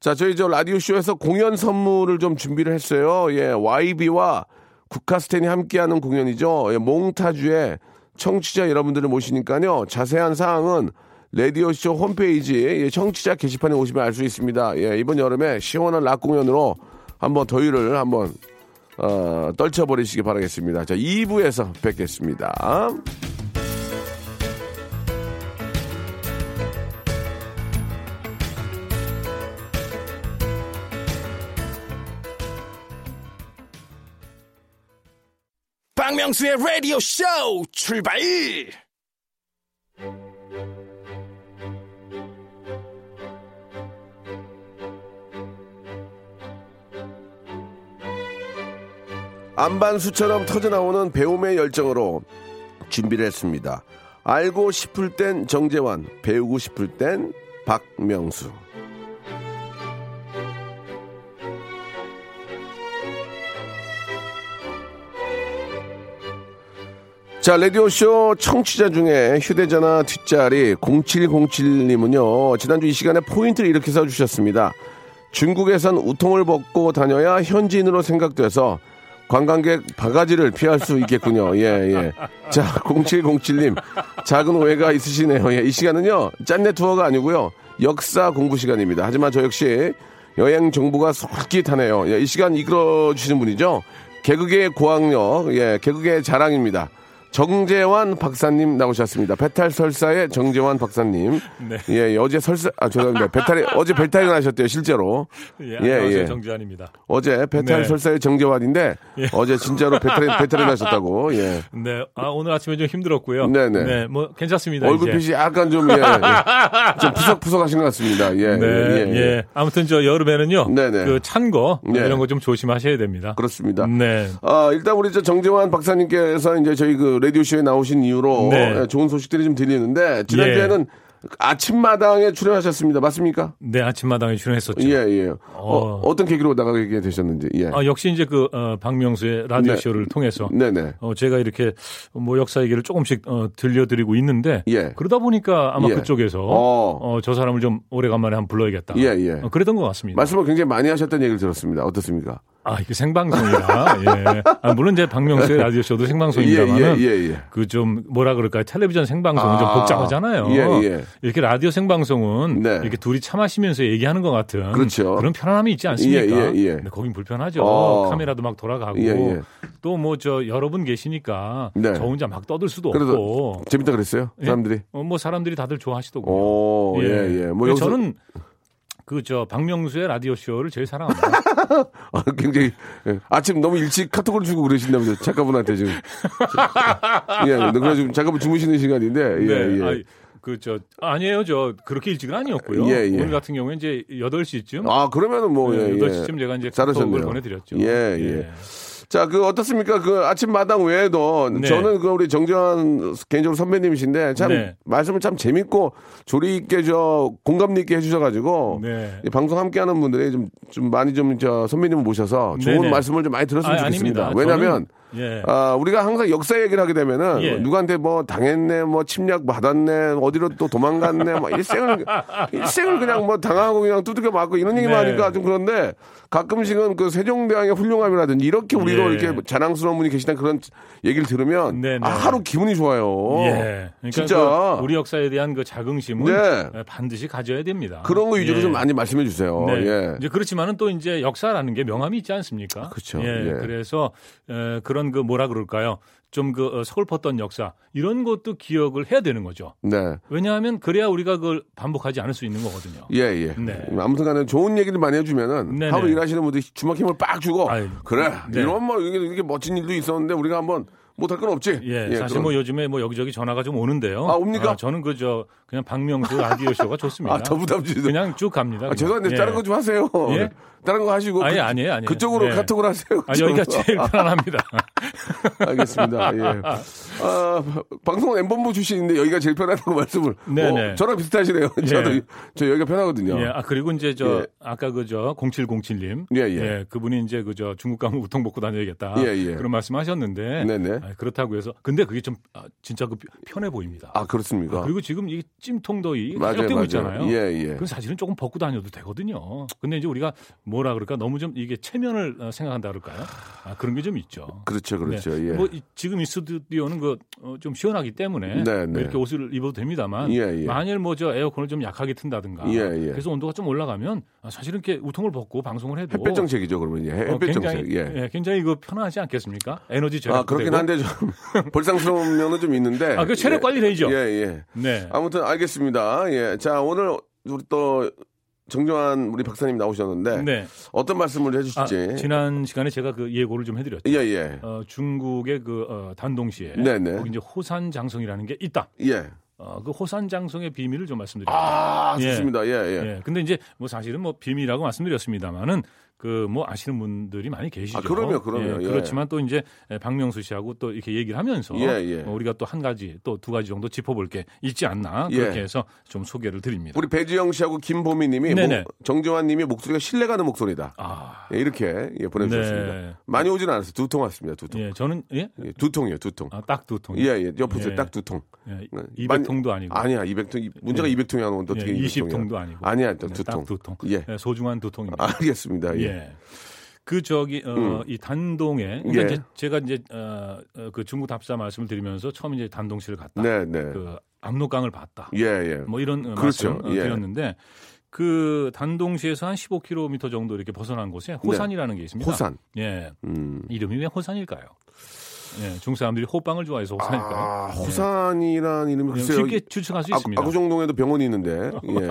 자, 저희 저 라디오쇼에서 공연 선물을 좀 준비를 했어요. 예, YB와 국카스텐이 함께하는 공연이죠. 예, 몽타주의 청취자 여러분들을 모시니까요. 자세한 사항은 라디오쇼 홈페이지 예, 청취자 게시판에 오시면 알 수 있습니다. 예, 이번 여름에 시원한 락 공연으로 한번 더위를 한번 어, 떨쳐버리시기 바라겠습니다. 자, 2부에서 뵙겠습니다. 박명수의 라디오 쇼 출발! 안반수처럼 터져나오는 배움의 열정으로 준비를 했습니다. 알고 싶을 땐 정재환, 배우고 싶을 땐 박명수. 자, 라디오쇼 청취자 중에 휴대전화 뒷자리 0707님은요, 지난주 이 시간에 포인트를 이렇게 써주셨습니다. 중국에선 우통을 벗고 다녀야 현지인으로 생각돼서 관광객 바가지를 피할 수 있겠군요. <laughs> 예, 예. 자, 0707님, 작은 오해가 있으시네요. 예, 이 시간은요, 짠내 투어가 아니고요, 역사 공부 시간입니다. 하지만 저 역시 여행 정보가 솔깃하네요. 예, 이 시간 이끌어 주시는 분이죠. 개그계 고학력, 예, 개그계 자랑입니다. 정재환 박사님 나오셨습니다. 배탈 설사의 정재환 박사님. 네. 예, 어제 설사, 아, 죄송합니다. 배탈이, 어제 배탈이 나셨대요, 실제로. 예, 예, 안녕하세요. 예. 정지환입니다. 어제 배탈 네. 설사의 정재환인데, 예. 어제 진짜로 배탈이, 배탈이 <laughs> 나셨다고, 예. 네, 아, 오늘 아침에 좀 힘들었고요. 네 네. 네, 뭐 괜찮습니다. 얼굴 이제. 빛이 약간 좀, 예, 예. 좀 푸석푸석 하신 것 같습니다. 예. 네, 예, 예, 예. 아무튼 저 여름에는 네네. 그찬거 네. 이런 거 좀 조심하셔야 됩니다. 그렇습니다. 네. 아, 일단 우리 저 정재환 박사님께서 이제 저희 그 라디오 쇼에 나오신 이후로 네. 예, 좋은 소식들이 좀 들리는데, 지난주에는 아침마당에 출연하셨습니다. 맞습니까? 네, 아침마당에 출연했었죠. 예, 예. 어, 어. 떤 계기로 나가게 되셨는지, 예. 아, 역시 이제 그 어, 박명수의 라디오 네. 쇼를 통해서 네 네. 어, 제가 이렇게 뭐 역사 얘기를 조금씩 어, 들려드리고 있는데 예. 그러다 보니까 아마 예. 그쪽에서 어. 어, 저 사람을 좀 오래간만에 한번 불러야겠다. 예, 예. 어, 그랬던 것 같습니다. 말씀을 굉장히 많이 하셨다는 얘기를 들었습니다. 어떻습니까? 아, 이게 생방송이라. 예. 아, 물론 이제 박명수의 <laughs> 라디오 쇼도 예, 생방송입니다만은 예, 예, 예. 그좀 뭐라 그럴까요? 텔레비전 생방송은 좀 아, 복잡하잖아요. 예, 예. 이렇게 라디오 생방송은 네. 이렇게 둘이 차 마시면서 얘기하는 것 같은 그렇죠. 런 편안함이 있지 않습니까? 예, 예, 예. 근데 거긴 불편하죠. 어. 카메라도 막 돌아가고 예, 예. 또뭐 저 여러 분 계시니까 네. 저 혼자 막 떠들 수도 없고 재밌다 그랬어요? 예? 사람들이? 어, 뭐 사람들이 다들 좋아하시더군요. 오, 예, 예. 뭐 여기서 저는 그저 박명수의 라디오 쇼를 제일 사랑합니다. <laughs> 아, 굉장히 예. 아침 너무 일찍 카톡을 주고 그러신다면서 작가분한테 지금. 예, 그래 지금 작가분 주무시는 시간인데 예, 네. 예. 아이, 그, 저, 아니에요. 저, 그렇게 일찍은 아니었고요. 예, 예. 오늘 같은 경우에 이제 8 시쯤. 아, 그러면은 뭐 예, 예. 8시쯤 제가 이제 잘하셨네요. 보내드렸죠. 예, 예. 자, 그 어떻습니까? 그 아침 마당 외에도 네. 저는 그 우리 정재환 개인적으로 선배님이신데 참 네. 말씀을 참 재밌고 조리 있게 저 공감 있게 해주셔가지고 네. 이 방송 함께하는 분들이 좀, 좀 많이 좀 저 선배님을 모셔서 좋은 네네. 말씀을 좀 많이 들었으면 아, 좋겠습니다. 아닙니다. 왜냐하면 저는- 예. 아, 우리가 항상 역사 얘기를 하게 되면은 예. 누구한테 뭐 당했네, 뭐 침략 받았네, 어디로 또 도망갔네, 뭐 일생을 일생을 그냥 뭐 당하고 그냥 두들겨 맞고 이런 얘기만 네. 하니까 좀 그런데 가끔씩은 그 세종대왕의 훌륭함이라든지 이렇게 우리도 예. 이렇게 자랑스러운 분이 계시다는 그런 얘기를 들으면 네 네. 아, 하루 기분이 좋아요. 예. 그러니까 진짜 그 우리 역사에 대한 그 자긍심은 네. 반드시 가져야 됩니다. 그런 거 위주로 예. 좀 많이 말씀해 주세요. 네. 예. 이제 그렇지만은 또 이제 역사라는 게 명함이 있지 않습니까? 그렇죠. 예. 예. 그래서 에, 그런 그 뭐라 그럴까요? 좀그 어, 서글펐던 역사 이런 것도 기억을 해야 되는 거죠. 네. 왜냐하면 그래야 우리가 그걸 반복하지 않을 수 있는 거거든요. 예, 예. 네. 아무튼 간에 좋은 얘기를 많이 해주면은 네네. 하루 일하시는 분들이 주먹 힘을 빡 주고 아유, 그래 네. 이런 뭐 이게, 이게 멋진 일도 있었는데 우리가 한번 못할 건 없지. 예, 사실 그런- 뭐 요즘에 뭐 여기저기 전화가 좀 오는데요. 아, 옵니까? 저는 그저 그냥 박명수 라디오 쇼가 좋습니다. 아, 더 부담 주시죠. 그냥 쭉 갑니다. 아. 죄송한데 예. 다른 거 좀 하세요. 예? 다른 거 하시고 아니, 그, 아니에요, 아니에요. 그쪽으로 예. 카톡을 하세요. 아, 여기가. 제일 편안합니다. <laughs> 알겠습니다. 예. 아, 방송은 엠본부 출신인데 여기가 제일 편하다고 <laughs> 말씀을. 네네. 어, 저랑 비슷하시네요. 저도 예. 저 여기가 편하거든요. 예, 아 그리고 이제 저 예. 아까 그저 0707님, 예, 예. 그분이 이제 그저 중국 가면 우통 벗고 다녀야겠다. 예, 예. 그런 말씀하셨는데, 네네. 아, 그렇다고 해서 근데 그게 좀 아, 진짜 그 편해 보입니다. 아 그렇습니까? 그리고 지금 이 찜통더위 맞아요, 맞아요. 있잖아요. 예, 예. 그 사실은 조금 벗고 다녀도 되거든요. 근데 이제 우리가 뭐라 그럴까 너무 좀 이게 체면을 어, 생각한다 그럴까요? 아, 그런 게 좀 있죠. 그렇죠, 그렇죠. 네. 예. 뭐 이- 지금 이 스튜디오는 그 좀 시원하기 때문에 네, 네. 이렇게 옷을 입어도 됩니다만 예, 예. 만일 뭐 저 에어컨을 좀 약하게 튼다든가 예, 예. 그래서 온도가 좀 올라가면 아, 사실은 이렇게 우통을 벗고 방송을 해도 햇볕 정책이죠, 그러면 예. 어, 햇볕 굉장히 정책. 예. 예, 굉장히 이거 편하지 않겠습니까? 에너지 절약 아 그렇긴 한데 좀 <laughs> 벌상스러운 면은 좀 있는데. 아, 그 체력 해야죠. 예, 예. 네. 아무튼 알겠습니다. 예. 자, 오늘 우리 또 정정환 우리 박사님 나오셨는데 네. 어떤 말씀을 아, 해주실지. 지난 시간에 제가 그 예고를 좀 해드렸죠. 예, 예. 어, 중국의 그 어, 단동시에 네 네. 거기 이제 호산 장성이라는 게 있다. 예. 어, 그 호산 장성의 비밀을 좀 말씀드립니다. 아, 예. 좋습니다. 예, 예. 예. 근데 이제 뭐 사실은 뭐 비밀이라고 말씀드렸습니다만은 그 뭐 아시는 분들이 많이 계시죠. 아, 그럼요, 그럼요. 예. 그렇지만 또 이제 박명수 씨하고 또 이렇게 얘기를 하면서 예, 예. 어, 우리가 또 한 가지 또 두 가지 정도 짚어볼 게 있지 않나 예. 그렇게 해서 좀 소개를 드립니다. 우리 배지영 씨하고 김보미 님이 네네. 정재환 님이 목소리가 신뢰가는 목소리다. 아, 예, 이렇게 예, 보내주셨습니다. 네. 많이 오지는 않았어요. 두 통 왔습니다. 두 통. 예, 저는 예, 예, 두. 두 통. 아, 딱 두 통. 예, 예. 옆에서 예. 딱두 통. 예, 네. 많이- 200통도 아니고. 아니야, 200통. 문제가 예. 200통이 안 오는데 어떻게 예, 200통이야? 20통도 아니고. 아니야, 또 네, 두 통. 딱두 통. 예. 예, 소중한 두 통입니다. 알겠습니다. 예. 예. 그 저기 어, 이 단동에 그러니까 예. 이제 제가 이제 어, 어, 그 중국 답사 말씀을 드리면서 처음 이제 단동시를 갔다. 네, 네. 그 압록강을 봤다. 예, 예. 뭐 이런 어, 그렇죠. 말씀 어, 예. 드렸는데 그 단동시에서 한 15km 정도 이렇게 벗어난 곳에 호산이라는 게 있습니다. 네. 호산. 예. 음. 이름이 왜 호산일까요? 예, 중국 사람들이 호빵을 좋아해서 호산일까요? 아, 예. 호산이란 이름이 그냥 글쎄요. 쉽게 추측할 수 아, 있습니다. 아 구정동에도 병원이 있는데. 예.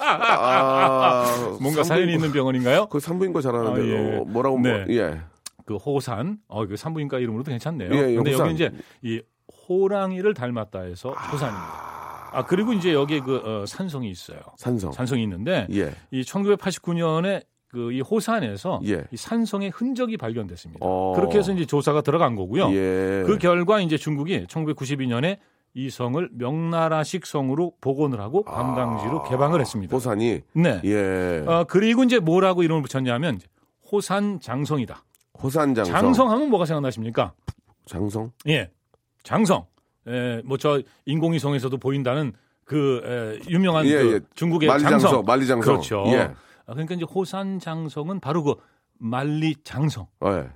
아, 뭔가 산부인과- 사연이 있는 병원인가요? 그 산부인과 잘하는데 아, 예. 어, 뭐라고 뭐, 네. 예. 그 호산, 어, 그 산부인과 이름으로도 괜찮네요. 예, 예, 근데 호산. 여기 이제 이 호랑이를 닮았다 해서 호산입니다. 아 그리고 이제 여기에 그 어, 산성이 있어요. 산성. 산성이 있는데 예. 이 1989년에 그 이 호산에서 예. 이 산성의 흔적이 발견됐습니다. 어. 그렇게 해서 이제 조사가 들어간 거고요. 예. 그 결과 이제 중국이 1992년에 이 성을 명나라식 성으로 복원을 하고 관광지로 개방을 했습니다. 호산이 네. 예. 어, 그리고 이제 뭐라고 이름을 붙였냐면 호산 장성이다. 호산 장성. 장성하면 뭐가 생각나십니까? 장성? 예, 장성. 예, 뭐 저 인공위성에서도 보인다는 그 에, 유명한 예, 그 예. 중국의 만리장성, 장성. 만리장성. 그렇죠. 예. 아, 그러니까 이제 호산 장성은 바로 그 만리장성. 예.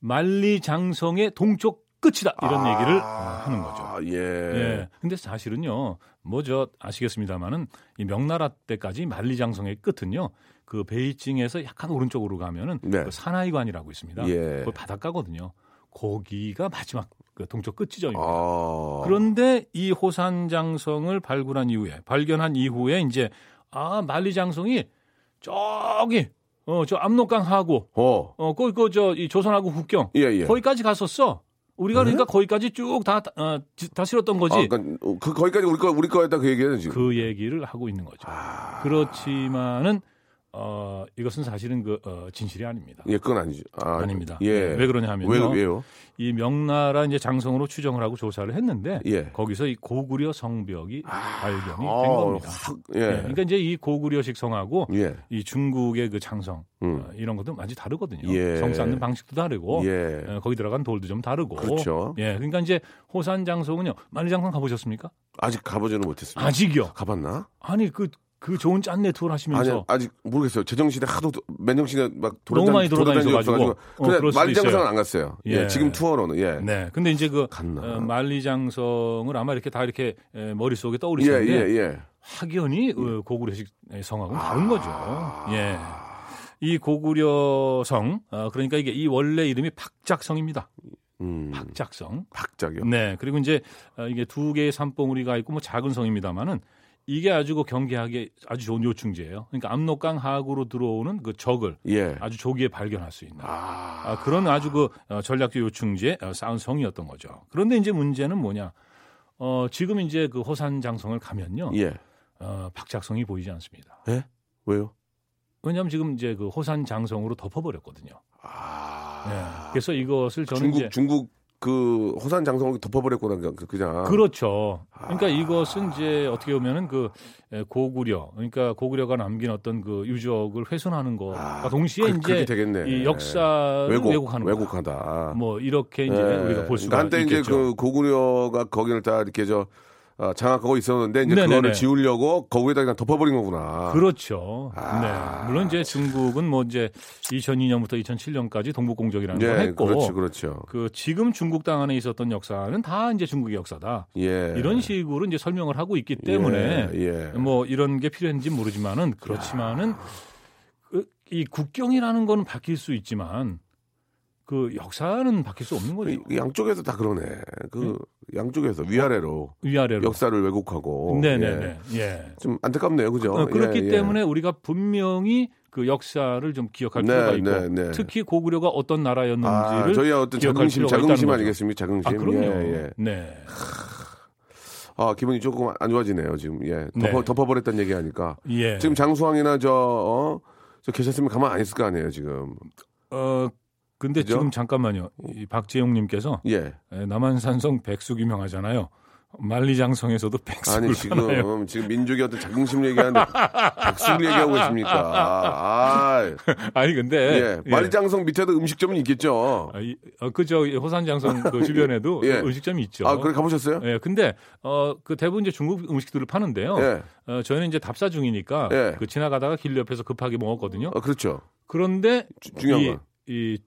만리장성의 동쪽 끝이다 이런 얘기를 어, 하는 거죠. 아, 예. 예. 근데 사실은요, 뭐 저 아시겠습니다만은 이 명나라 때까지 만리장성의 끝은요, 그 베이징에서 약간 오른쪽으로 가면은 네. 그 사나이관이라고 있습니다. 예. 그 바닷가거든요. 거기가 마지막 그 동쪽 끝지점입니다. 아. 그런데 이 호산장성을 발굴한 이후에 발견한 이후에 이제 아 만리장성이 저기 어 저 압록강하고 어. 어 거기 그저이 조선하고 국경 예, 예. 거기까지 갔었어. 우리가 그러니까 거기까지 쭉다 어, 다 실었던 거지. 아, 그러니까 어, 그 거기까지 우리 거 우리 거였다 그 얘기예요, 지금. 그 얘기를 하고 있는 거죠. 아. 그렇지만은 어 이것은 사실은 그 어, 진실이 아닙니다. 예, 그건 아니죠. 아, 아닙니다. 예. 네, 왜 그러냐면요. 왜, 왜요? 이 명나라 이제 장성으로 추정을 하고 조사를 했는데 예. 거기서 이 고구려 성벽이 발견이 된 아, 겁니다. 확, 예, 예. 그러니까 이제 이 고구려식 성하고 예. 이 중국의 그 장성 음. 어, 이런 것도 많이 다르거든요. 예. 성 쌓는 방식도 다르고 예. 어, 거기 들어간 돌도 좀 다르고. 그렇죠. 예, 그러니까 이제 호산 장성은요. 만리장성 가보셨습니까? 아직 가보지는 못했습니다. 아직이요. 가봤나? 아니 그 그 좋은 짠내 투어를 하시면서 아니, 아직 모르겠어요. 제정신에 하도 맨정신에 막 돌아다니, 너무 많이 돌아다니셔가지고. 어, 근데 말장성은 있어요. 안 갔어요. 예. 예. 지금 투어로는 예. 네. 근데 이제 그 갔나? 어, 만리장성을 아마 이렇게 다 이렇게 에, 머릿 속에 예, 떠오르시는데 예, 예. 확연히 어, 고구려식 성하고는 다른 거죠. 아. 예. 이 고구려성 어, 그러니까 이게 이 원래 이름이 박작성입니다. 음. 박작성. 박작이요. 네. 그리고 이제 어, 이게 두 개의 산봉우리가 있고 뭐 작은 성입니다만은 이게 아주 그 경계하기 아주 좋은 요충지예요. 그러니까 압록강 하구로 들어오는 그 적을 예. 아주 조기에 발견할 수 있는 아. 아, 그런 아주 그 어, 전략적 요충지에 어, 쌓은 성이었던 거죠. 그런데 이제 문제는 뭐냐? 어, 지금 이제 그 호산 장성을 가면요, 예. 어, 박작성이 보이지 않습니다. 예? 왜요? 왜냐하면 지금 이제 그 호산 장성으로 덮어버렸거든요. 아. 네. 그래서 이것을 저는 중국 이제 중국 그 호산 장성을 덮어버렸구나 그냥 그냥. 그렇죠. 아. 그러니까 이것은 이제 어떻게 보면은 그 에, 고구려, 그러니까 고구려가 남긴 어떤 그 유적을 훼손하는 것과 아, 동시에 그- 이제 되겠네. 이 역사를 왜곡, 왜곡 하는 거다. 왜곡하다. 뭐 이렇게 이제 예. 우리가 볼 수가 그러니까 한때 있겠죠. 이제 그 고구려가 거기를 다 이렇게 저 어, 장악하고 있었는데 이제 네네네. 그거를 지우려고 거기에다 그냥 덮어버린 거구나. 그렇죠. 아. 네. 물론 이제 중국은 뭐 이제 2002년부터 2007년까지 동북공적이라는 걸 예, 했고 그렇죠, 그렇죠. 그 지금 중국 땅 안에 있었던 역사는 다 이제 중국의 역사다. 예. 이런 식으로 이제 설명을 하고 있기 때문에 예, 예. 뭐 이런 게 필요했는지 모르지만은 그렇지만은 그, 이 국경이라는 거는 바뀔 수 있지만 그 역사는 바뀔 수 없는 거죠. 이- 양쪽에서 다 그러네. 그 양쪽에서 위아래로 위아래로. 역사를 왜곡하고. 네네네. 예. 예. 좀 안타깝네요, 그죠? 어, 그렇기 예, 예. 때문에 우리가 분명히 그 역사를 좀 기억할 네, 필요가 있고 네, 네. 특히 고구려가 어떤 나라였는지를 아, 저희야 어떤 자긍심, 자긍심. 아니겠습니까? 자긍심. 아, 그럼요. 예, 예. 네. 아, 기분이 조금 안 좋아지네요, 지금. 예. 네. 덮어, 덮어버렸다는 얘기 하니까. 예. 지금 장수왕이나 저, 어, 저 계셨으면 가만 안 있을 거 아니에요 지금. 어 근데 그죠? 지금 잠깐만요. 이 박재용님께서 예. 에, 남한산성 백숙 유명하잖아요. 만리장성에서도 백숙을 아니 지금 파나요? <laughs> 지금 민족의 어떤 자긍심 얘기하는데 백숙을 얘기하고 있습니까? 아, 아니 근데 예. 만리장성 밑에도 음식점은 있겠죠. 아, 이, 어, 그저 호산장성 그 주변에도 예. 음식점이 있죠. 아, 그래 가보셨어요? 예, 근데 어 그 대부분 이제 중국 음식들을 파는데요. 예. 어, 저희는 이제 답사 중이니까 예. 그 지나가다가 길 옆에서 급하게 먹었거든요. 아, 그렇죠. 그런데 주- 중요한 이, 건. 이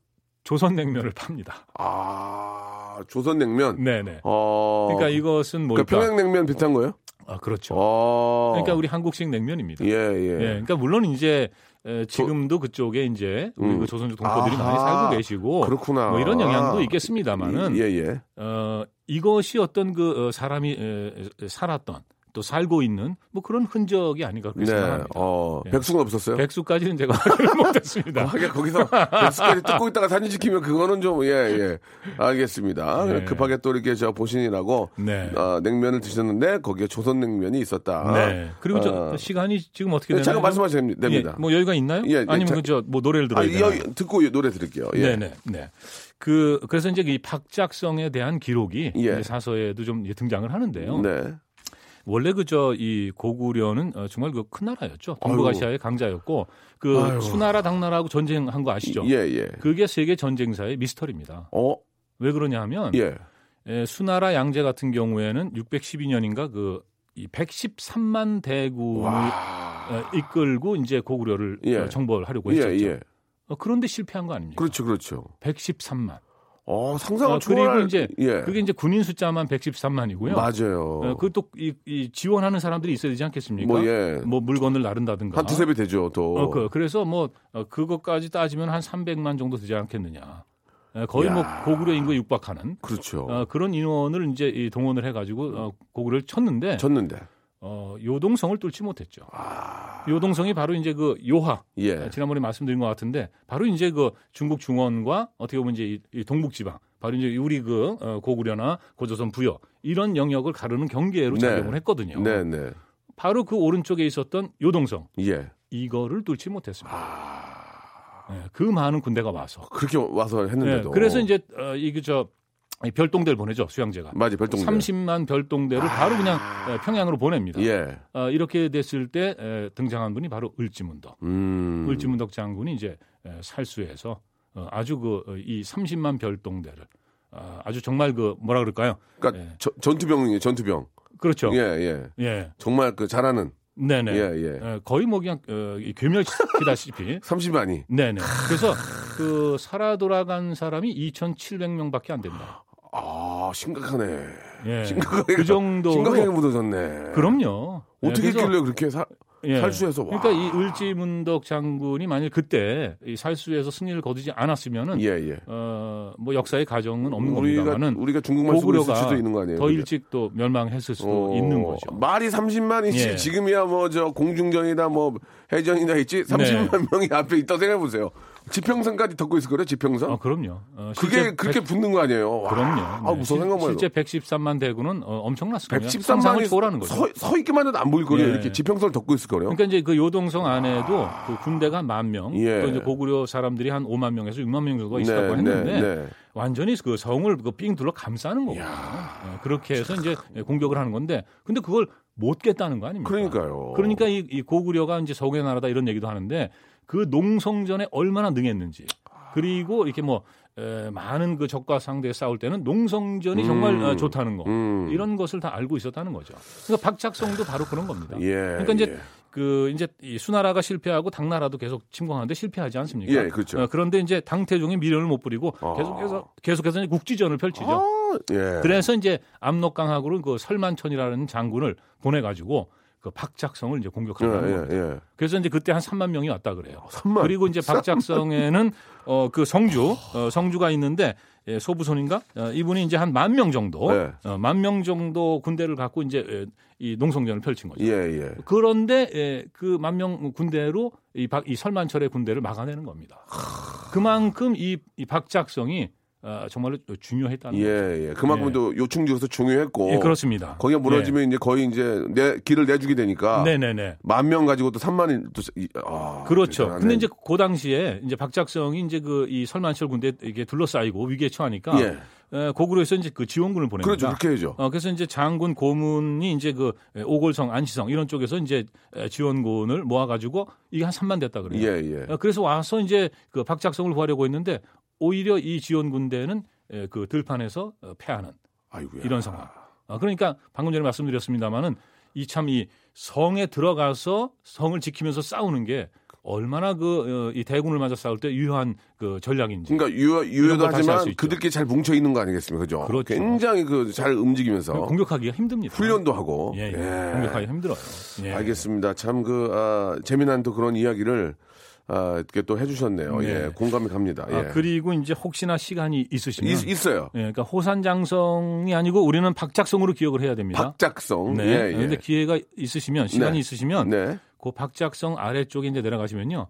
조선냉면을 팝니다. 아, 조선냉면. 네네. 어. 그러니까 이것은 그러니까 뭘까? 평양냉면 비슷한 거예요? 아, 그렇죠. 어. 그러니까 우리 한국식 냉면입니다. 예, 예. 예. 그러니까 물론 이제 에, 지금도 그쪽에 이제 우리 음. 그 조선족 동포들이 아하. 많이 살고 계시고 그렇구나. 뭐 이런 영향도 있겠습니다만은 예, 예. 어, 이것이 어떤 그 어, 사람이 에, 에, 살았던 또 살고 있는 뭐 그런 흔적이 아닌가 그렇게 네. 생각합니다. 어, 예. 백숙은 없었어요? 백수까지는 제가 <laughs> 확인을 못했습니다. 하긴 거기서 백숙까지 뜯고 있다가 사진 찍히면 그거는 좀, 예, 예. 알겠습니다. 네. 급하게 또 이렇게 저 보신이라고 네. 어, 냉면을 드셨는데 거기에 조선 냉면이 있었다. 네. 그리고 저 어. 시간이 지금 어떻게 되나요? 잠깐 말씀하셔도 됩니다. 예, 뭐 여유가 있나요? 예, 예, 아니면 자- 그저 뭐 노래를 아, 들어야 이, 되나요? 여- 듣고 노래 들을게요. 예. 네네. 네. 그 그래서 이제 이 박작성에 대한 기록이 예. 사서에도 좀 등장을 하는데요. 네. 원래 그저 이 고구려는 어, 정말 그 큰 나라였죠. 동북아시아의 강자였고 그 아유. 수나라 당나라하고 전쟁한 거 아시죠? 예, 예. 그게 세계 전쟁사의 미스터리입니다. 어, 왜 그러냐면 예. 에, 수나라 양제 같은 경우에는 612년인가 그 이 113만 대군을 와. 어, 이끌고 이제 고구려를 예. 어, 정벌하려고 예, 했었죠. 예. 어, 그런데 실패한 거 아닙니까? 그렇죠, 그렇죠. 113만. 어, 상상을 아, 그리고 이제 예. 그게 이제 군인 숫자만 113만이고요. 맞아요. 어, 그것도 이, 이 지원하는 사람들이 있어야 되지 않겠습니까? 뭐 예. 뭐 물건을 나른다든가. 한 두세 배 되죠, 또. 어, 그, 그래서 뭐 어, 그것까지 따지면 한 300만 정도 되지 않겠느냐. 에, 거의 뭐 야. 고구려 인구에 육박하는 그렇죠. 어, 그런 인원을 이제 이 동원을 해가지고 어, 고구려를 쳤는데 졌는데. 어, 요동성을 뚫지 못했죠. 아. 요동성이 바로 이제 그 요하 예. 지난번에 말씀드린 것 같은데 바로 이제 그 중국 중원과 어떻게 보면 이제 이, 이 동북 지방 바로 이제 우리 그 어, 고구려나 고조선 부여 이런 영역을 가르는 경계로 네. 작용을 했거든요. 네, 네. 바로 그 오른쪽에 있었던 요동성 예. 이거를 뚫지 못했습니다. 아. 네, 그 많은 군대가 와서. 그렇게 와서 네, 했는데도. 그래서 이제 어, 이게 저이 별동대를 보내죠 수양제가. 맞아, 별동네. 30만 별동대를 바로 그냥 에, 평양으로 보냅니다. 예. 어, 이렇게 됐을 때 에, 등장한 분이 바로 을지문덕. 음. 을지문덕 장군이 이제 에, 살수해서 어, 아주 그 이 30만 별동대를 어, 아주 정말 그 뭐라 그럴까요? 그러니까 예. 저- 전투병이에요, 전투병. 그렇죠. 예, 예. 예. 정말 그 잘하는. 네네. 예, 예. 에, 거의 뭐 그냥 어, 이 괴멸시키다시피. <laughs> 30만이. 네네. 그래서 그 살아 돌아간 사람이 2,700명밖에 안 된다. 아, 심각하네. 예. 심각하게. 그 정도로. 심각하게 묻어졌네. 그럼요. 예, 어떻게 했길래 그렇게 사, 예. 살수해서 와. 그러니까 이 을지문덕 장군이 만일 그때 이 살수에서 승리를 거두지 않았으면은 예, 예. 어뭐 역사의 가정은 없는 우리가 겁니다만은 우리가 중국말 쓰고 있을 수도 있는 거 아니에요? 더 그게? 일찍 또 멸망했을 수도 어, 있는 거죠. 말이 30만이지 예. 지금이야 뭐 저 공중전이다 뭐 해전이다 있지 30만 명이 앞에 있다 생각해 보세요. 지평선까지 덮고 있을 거예요. 지평선. 어, 그럼요. 어, 그게 그렇게 백- 붙는 거 아니에요? 와, 그럼요. 아 네. 무서운 생각만 해도. 실제 113만 대군은 어. 상상을 113만이 초월하는 거죠. 서, 서 있기만 해도 안 보일 거예요. 예. 이렇게 지평선을 덮고 있을 거예요. 그러니까 이제 그 요동성 안에도 그 군대가 만 명, 예. 또 이제 고구려 사람들이 한 5만 명에서 6만 명 정도가 있었다고 했는데 네. 완전히 그 성을 그삥 둘러 감싸는 거거든요. 어, 그렇게 해서 이제 공격을 하는 건데, 근데 그걸 못 깼다는 거 아닙니까? 그러니까요. 그러니까 이, 이 고구려가 이제 서구의 나라다 이런 얘기도 하는데 그 농성전에 얼마나 능했는지 그리고 이렇게 뭐 에, 많은 그 적과 상대에 싸울 때는 농성전이 정말 어, 좋다는 거 음. 이런 것을 다 알고 있었다는 거죠. 그러니까 박작성도 바로 그런 겁니다. 예. 그러니까 이제 예. 그 이제 이 수나라가 실패하고 당나라도 계속 침공하는데 실패하지 않습니까? 예, 그렇죠. 어, 그런데 이제 당태종이 미련을 못 부리고 아. 계속해서 계속해서 이제 국지전을 펼치죠. 아, 예. 그래서 이제 압록강하고는 그 설만천이라는 장군을 보내 가지고 그 박작성을 이제 예, 공격하는 거예요. 예, 예. 그래서 이제 그때 한 3만 명이 왔다 그래요. 3만. 그리고 이제 박작성에는 <laughs> 어 그 성주 어, 성주가 있는데 예, 소부손인가 어, 이분이 이제 한 만 명 정도 네. 어, 만명 정도 군대를 갖고 이제 예, 이 농성전을 펼친 거죠. 예, 예. 그런데 예, 그 만 명 군대로 이, 박, 이 설만철의 군대를 막아내는 겁니다. 그만큼 이, 이 박작성이 어, 정말로 중요했다는 예, 거죠. 예. 그만큼 예. 또 요충지로서 중요했고. 예, 그렇습니다. 거기가 무너지면 이제 거의 이제 내 길을 내주게 되니까. 네, 네, 네. 만 명 가지고 또 3만이 또 이- 아, 그렇죠. 근데 이제 그 당시에 이제 박작성이 이제 그 이 설만철 군대 이게 둘러싸이고 위기에 처하니까 예. 에, 고구려에서 이제 그 지원군을 보냅니다. 그렇죠. 그렇게 해야죠. 어, 그래서 이제 장군 고문이 이제 그 에, 오골성, 안시성 이런 쪽에서 이제 에, 지원군을 모아가지고 이게 한 3만 됐다 그래요. 예, 예. 어, 그래서 와서 이제 그 박작성을 구하려고 했는데 오히려 이 지원 군대는 에, 그 들판에서 어, 패하는 아이고야. 이런 상황. 어, 그러니까 방금 전에 말씀드렸습니다마는 이 참 이 성에 들어가서 성을 지키면서 싸우는 게 얼마나 그 이 대군을 맞아 싸울 때 유효한 그 전략인지. 그러니까 유효, 이런 유효도 걸 다시 할수 하지만 있죠. 그들끼리 잘 뭉쳐 있는 거 아니겠습니까? 그죠? 그렇죠. 굉장히 그 잘 움직이면서 공격하기가 힘듭니다. 훈련도 하고. 예, 예. 공격하기 힘들어요. 예. 알겠습니다. 참 그, 아, 재미난 또 그런 이야기를 아, 이렇게 또 해주셨네요. 네. 예, 공감이 갑니다. 예. 아, 그리고 이제 혹시나 시간이 있으시면 있, 있어요. 예, 그러니까 호산장성이 아니고 우리는 박작성으로 기억을 해야 됩니다. 박작성. 네. 예, 예. 그런데 기회가 있으시면 시간이 네. 있으시면 네. 그 박작성 아래쪽에 이제 내려가시면요.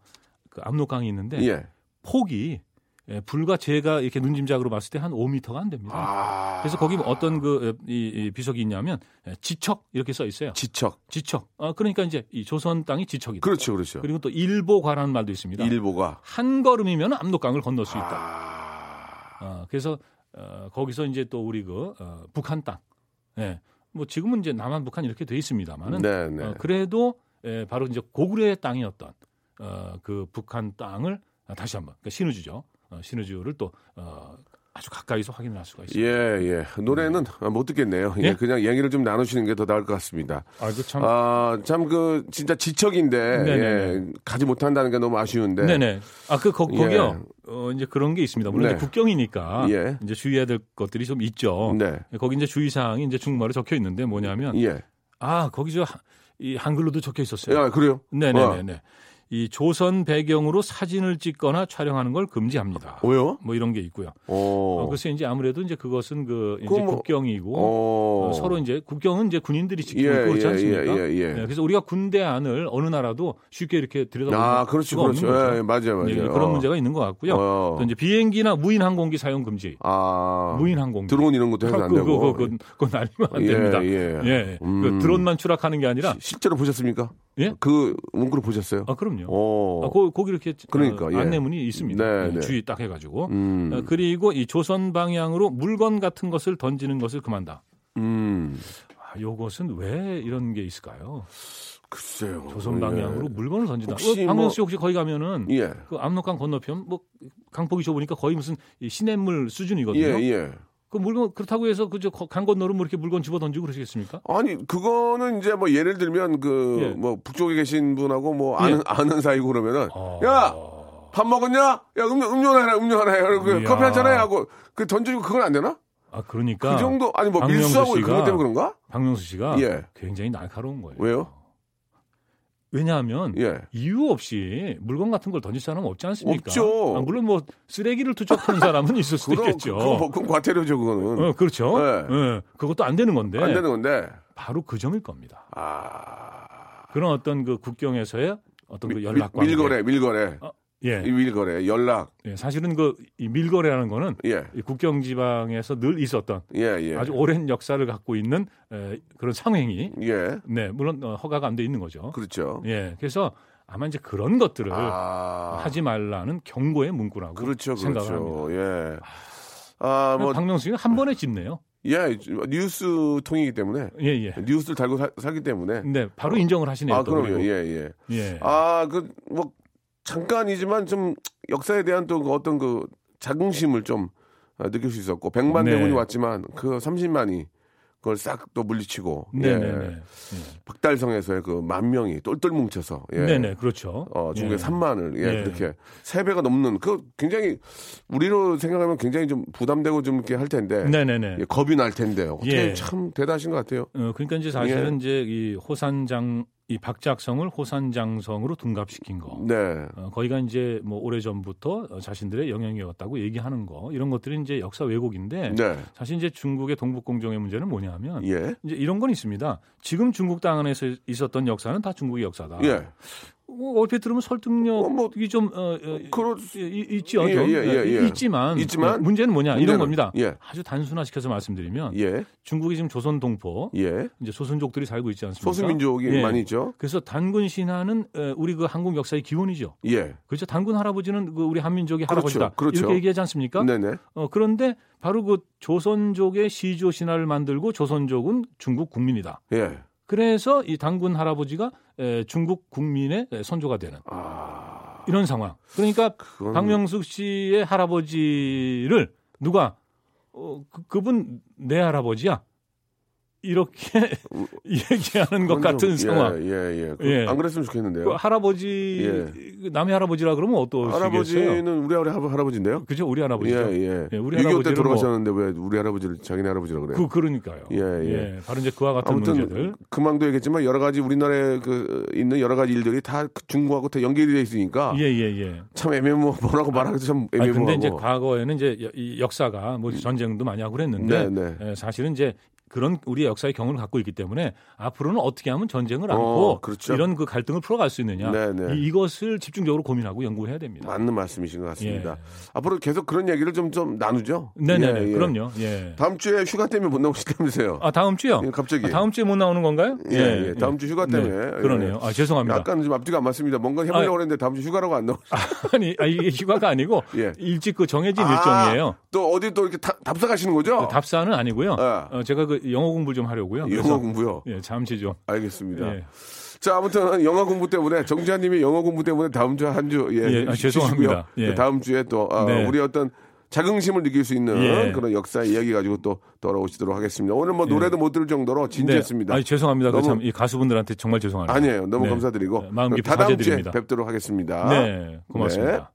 그 압록강이 있는데 예. 폭이 예, 불과 제가 이렇게 눈짐작으로 봤을 때 한 5m가 안 됩니다. 아. 그래서 거기 어떤 그 이, 이 비석이 있냐면 예, 지척 이렇게 써 있어요. 지척. 지척. 어, 그러니까 이제 이 조선 땅이 지척이다. 그렇죠, 그렇죠. 그리고 또 일보과라는 말도 있습니다. 일보가. 한 걸음이면 압록강을 건널 수 있다. 아. 어, 그래서 어, 거기서 이제 또 우리 그 어, 북한 땅. 예. 뭐 지금은 이제 남한 북한 이렇게 돼 있습니다만은 네, 네. 어, 그래도 예, 바로 이제 고구려의 땅이었던 어, 그 북한 땅을 다시 한번 그러니까 신우주죠. 어, 신우주를 또 어, 아주 가까이서 확인을 할 수가 예, 있습니다. 예. 노래는 아, 못 듣겠네요. 예, 예? 그냥 얘기를 좀 나누시는 게 더 나을 것 같습니다. 아, 그 참. 아, 참 그 진짜 지척인데 네네네. 예, 가지 못한다는 게 너무 아쉬운데. 네네. 아, 그, 거, 예. 기요 어, 이제 그런 게 있습니다. 물론 네. 국경이니까. 예. 이제 주의해야 될 것들이 좀 있죠. 네. 거기 이제 주의사항이 이제 중국말로 적혀 있는데 뭐냐면, 예. 아, 거기 저, 하- 이 한글로도 적혀 있었어요. 야, 그래요? 네네네네. 이 조선 배경으로 사진을 찍거나 촬영하는 걸 금지합니다. 어, 왜요? 뭐 이런 게 있고요. 어. 어, 글쎄 이제 아무래도 이제 그것은 그 이제 그거 뭐- 국경이고 어. 어, 서로 이제 국경은 이제 군인들이 지키고 예, 그렇지 예, 않습니까? 예, 예, 예. 네, 그래서 우리가 군대 안을 어느 나라도 쉽게 이렇게 들여다보는 아, 그렇죠, 그렇죠. 거죠. 예, 맞아요, 맞아요. 예, 그런 어. 문제가 있는 것 같고요. 어. 또 이제 비행기나 무인 항공기 사용 금지. 아. 무인 항공기. 드론 이런 것도 해서 안 그, 되고. 그, 그, 그, 그건 날리면 안 예, 됩니다. 예. 예. 음. 그 드론만 추락하는 게 아니라 실제로 보셨습니까? 예? 그 문구를 보셨어요? 아 그럼요. 어. 아, 거, 거기 이렇게 그러니까, 어, 예. 안내문이 있습니다. 네, 예, 네. 주의 딱 해가지고. 음. 어, 그리고 이 조선 방향으로 물건 같은 것을 던지는 것을 금한다. 음. 아, 요것은 왜 이런 게 있을까요? 글쎄요. 조선 방향으로 예. 물건을 던진다. 혹시 어, 박명수 뭐- 씨 혹시 거기 가면은 예. 그 압록강 건너편 뭐 강폭이 좁으니까 거의 무슨 이 시냇물 수준이거든요. 예, 예. 그 물건 그렇다고 해서 그저 강 건너로 뭐 이렇게 물건 집어 던지고 그러시겠습니까? 아니 그거는 이제 뭐 예를 들면 그 예. 뭐 북쪽에 계신 분하고 뭐 아는 예. 아는 사이고 그러면은 어. 야밥 먹었냐? 야 음료 음료 하나 해, 음료 하나 이야. 커피 한 잔해 하고 그 던지고 그건 안 되나? 아 그러니까 그 정도 아니 뭐 밀수하고 그것 때문에 그런가? 박명수 씨가 예. 굉장히 날카로운 거예요. 왜요? 왜냐하면 예. 이유 없이 물건 같은 걸 던질 사람은 없지 않습니까? 없죠. 아, 물론 뭐 쓰레기를 투척하는 사람은 있을 수도 그럼 있겠죠. 그건, 뭐- 그건 과태료죠 그거는 어, 그렇죠. 네. 예, 그것도 안 되는 건데 안 되는 건데. 바로 그 점일 겁니다. 아 그런 어떤 그 국경에서의 어떤 그 밀- 연락 관계. 밀거래 밀거래 어, 예. 이 밀거래 연락 예, 사실은 그 이 밀거래라는 거는 예. 이 국경 지방에서 늘 있었던 예, 예. 아주 오랜 역사를 갖고 있는 에, 그런 상행이 예. 네 물론 어, 허가가 안 돼 있는 거죠. 그렇죠. 예, 그래서 아마 이제 그런 것들을 아. 하지 말라는 경고의 문구라고 그렇죠, 생각을 그렇죠. 합니다. 예. 아, 뭐, 박명수는 한 번에 짚네요. 예, 뉴스 통이기 때문에, 예, 예. 뉴스를 달고 사, 살기 때문에. 네, 바로 인정을 하시네요. 아, 또 그럼요. 예, 예. 예. 아, 그, 뭐, 잠깐이지만 좀 역사에 대한 또그 어떤 그 자긍심을 좀 아, 느낄 수 있었고, 100만 네. 대군이 왔지만 그 30만이 그걸 싹 또 물리치고, 네, 예. 네, 네. 박달성에서의 그 만 명이 똘똘 뭉쳐서, 예. 네, 네, 그렇죠. 어, 중국의 예. 3만을, 예, 예. 그렇게 세 배가 넘는, 그 굉장히, 우리로 생각하면 굉장히 좀 부담되고 좀 이렇게 할 텐데, 네, 네, 네. 예, 겁이 날 텐데, 어떻게 예. 참 대단하신 것 같아요. 어, 그러니까 이제 사실은 예. 이제 이 호산장 이 박작성을 호산장성으로 둔갑시킨 거. 네. 어, 거기가 이제 뭐 오래 전부터 어, 자신들의 영향이었다고 얘기하는 거 이런 것들이 이제 역사 왜곡인데 네. 사실 이제 중국의 동북공정의 문제는 뭐냐면 예. 이제 이런 건 있습니다. 지금 중국 땅 안에서 있었던 역사는 다 중국의 역사다. 예. 어, 얼핏 들으면 설득력이 어, 뭐, 좀 어, 어, 그럴 이- 있지요. 예, 좀. 예, 예, 예. 있지만, 있지만 예, 문제는 뭐냐 문제는, 이런 겁니다. 예. 아주 단순화시켜서 말씀드리면 예, 중국이 지금 조선 동포 예. 이제 소선족들이 살고 있지 않습니까? 소수민족이 예. 많이 있죠. 그래서 단군 신화는 어, 우리 그 한국 역사의 기원이죠. 예. 그렇죠. 단군 할아버지는 그 우리 한민족의 그렇죠. 할아버지다. 그렇죠. 이렇게 얘기하지 않습니까? 네네. 어, 그런데 바로 그 조선족의 시조 신화를 만들고 조선족은 중국 국민이다. 예. 그래서 이 단군 할아버지가 에, 중국 국민의 에, 선조가 되는 아, 이런 상황. 그러니까 그건- 박명숙 씨의 할아버지를 누가 어, 그, 그분 내 할아버지야 이렇게 <laughs> 얘기하는 것 같은 좀- 상황. 예, 예, 예. 그 예. 안 그랬으면 좋겠는데요. 그 할아버지 그 남의 할아버지라 그러면 어떠시겠어요? 할아버지는 우리 할아- 할아버지인데요. 그죠 우리 할아버지죠. 예, 예. 예, 우리 6.25때 할아버지를 돌아가셨는데 왜 우리 할아버지를 자기네 할아버지라 그래요? 그 그러니까요. 예, 예. 바로 이제 그와 같은 아무튼 문제들. 금방도 얘기했지만 여러 가지 우리나라에 그 있는 여러 가지 일들이 다 중국하고 다 연결이 돼 있으니까 예, 예, 예. 참 애매모 뭐라고 말하기도 참 아니, 애매모하고. 근데 이제 과거에는 이제 역사가 뭐 전쟁도 많이 하고 그랬는데 네, 네. 예, 사실은 이제 그런 우리의 역사의 경험을 갖고 있기 때문에 앞으로는 어떻게 하면 전쟁을 어, 안고 그렇죠. 이런 그 갈등을 풀어갈 수 있느냐 네, 네. 이, 것을 집중적으로 고민하고 연구해야 됩니다. 맞는 말씀이신 것 같습니다. 예. 앞으로 계속 그런 얘기를 좀 좀 나누죠. 네네네 예, 예. 그럼요. 예. 다음 주에 휴가 때문에 못 나오시다면서요? 아 다음 주요? 예, 갑자기. 아, 다음 주에 못 나오는 건가요? 예, 예. 다음 주 휴가 때문에. 네, 그러네요. 아 죄송합니다. 약간 좀 앞뒤가 안 맞습니다. 뭔가 해보려고 아, 했는데 다음 주 휴가라고 안 나오. 아니 아, 이게 휴가가 아니고 <laughs> 예. 일찍 그 정해진 아, 일정이에요. 또 어디 또 이렇게 다- 답사 가시는 거죠? 그 답사는 아니고요. 예. 어, 제가 그 영어 공부 좀 하려고요. 영어 공부요. 예, 잠시 좀. 알겠습니다. 예. 자, 아무튼 영어 공부 때문에 정지환님이 영어 공부 때문에 다음 주 한 주 예, 예, 아. 죄송합니다. 예. 그 다음 주에 또 아, 네. 우리 어떤 자긍심을 느낄 수 있는 예. 그런 역사 이야기 가지고 또 돌아오시도록 하겠습니다. 오늘 뭐 노래도 못 들을 정도로 진지했습니다. 네. 아니, 죄송합니다. 그 너무- 참, 이 가수분들한테 정말 죄송합니다. 아니에요. 너무 네. 감사드리고 네, 다다음 주에. 뵙도록 하겠습니다. 네, 고맙습니다. 네.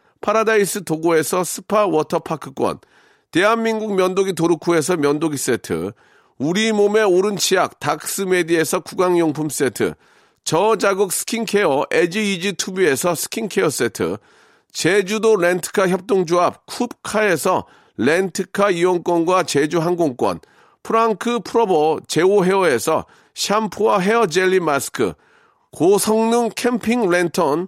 파라다이스 도고에서 스파 워터파크권, 대한민국 면도기 도르쿠에서 면도기 세트, 우리 몸의 오른 치약 닥스메디에서 구강용품 세트, 저자극 스킨케어 에지이지 투비에서 스킨케어 세트, 제주도 렌트카 협동조합 쿱카에서 렌트카 이용권과 제주 항공권, 프랑크 프로보 제오 헤어에서 샴푸와 헤어 젤리 마스크, 고성능 캠핑 랜턴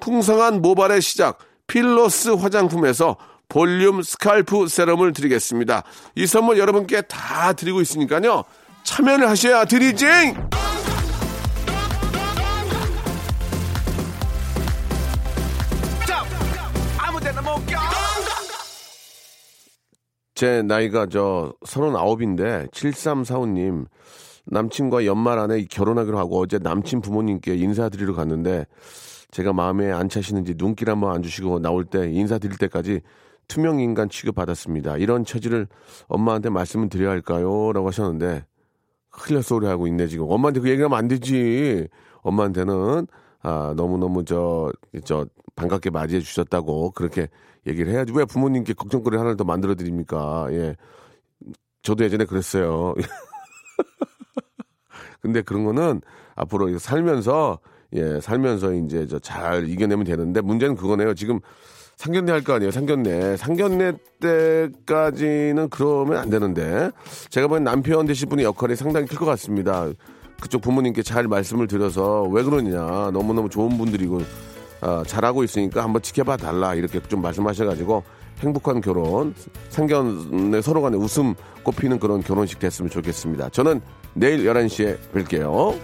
풍성한 모발의 시작 필로스 화장품에서 볼륨 scalp 세럼을 드리겠습니다. 이 선물 여러분께 다 드리고 있으니까요. 참여를 하셔야 드리지! 제 나이가 저 39인데 7345님 남친과 연말 안에 결혼하기로 하고 어제 남친 부모님께 인사드리러 갔는데 제가 마음에 안 차시는지 눈길 한번 안 주시고 나올 때 인사드릴 때까지 투명 인간 취급 받았습니다. 이런 처지를 엄마한테 말씀을 드려야 할까요? 라고 하셨는데 큰일 날 소리 하고 있네 지금. 엄마한테 그 얘기하면 안 되지. 엄마한테는 아 너무너무 저 저 반갑게 맞이해 주셨다고 그렇게 얘기를 해야지. 왜 부모님께 걱정거리 하나를 더 만들어 드립니까? 예. 저도 예전에 그랬어요. <laughs> 근데 그런 거는 앞으로 살면서 예, 살면서 이제 저 잘 이겨내면 되는데 문제는 그거네요. 지금 상견례 할 거 아니에요, 상견례. 상견례 때까지는 그러면 안 되는데, 제가 보기엔 남편 되실 분의 역할이 상당히 클 것 같습니다. 그쪽 부모님께 잘 말씀을 드려서 왜 그러느냐. 너무너무 좋은 분들이고, 아, 잘하고 있으니까 한번 지켜봐 달라. 이렇게 좀 말씀하셔가지고, 행복한 결혼, 상견례 서로 간에 웃음 꽃피는 그런 결혼식 됐으면 좋겠습니다. 저는 내일 11시에 뵐게요.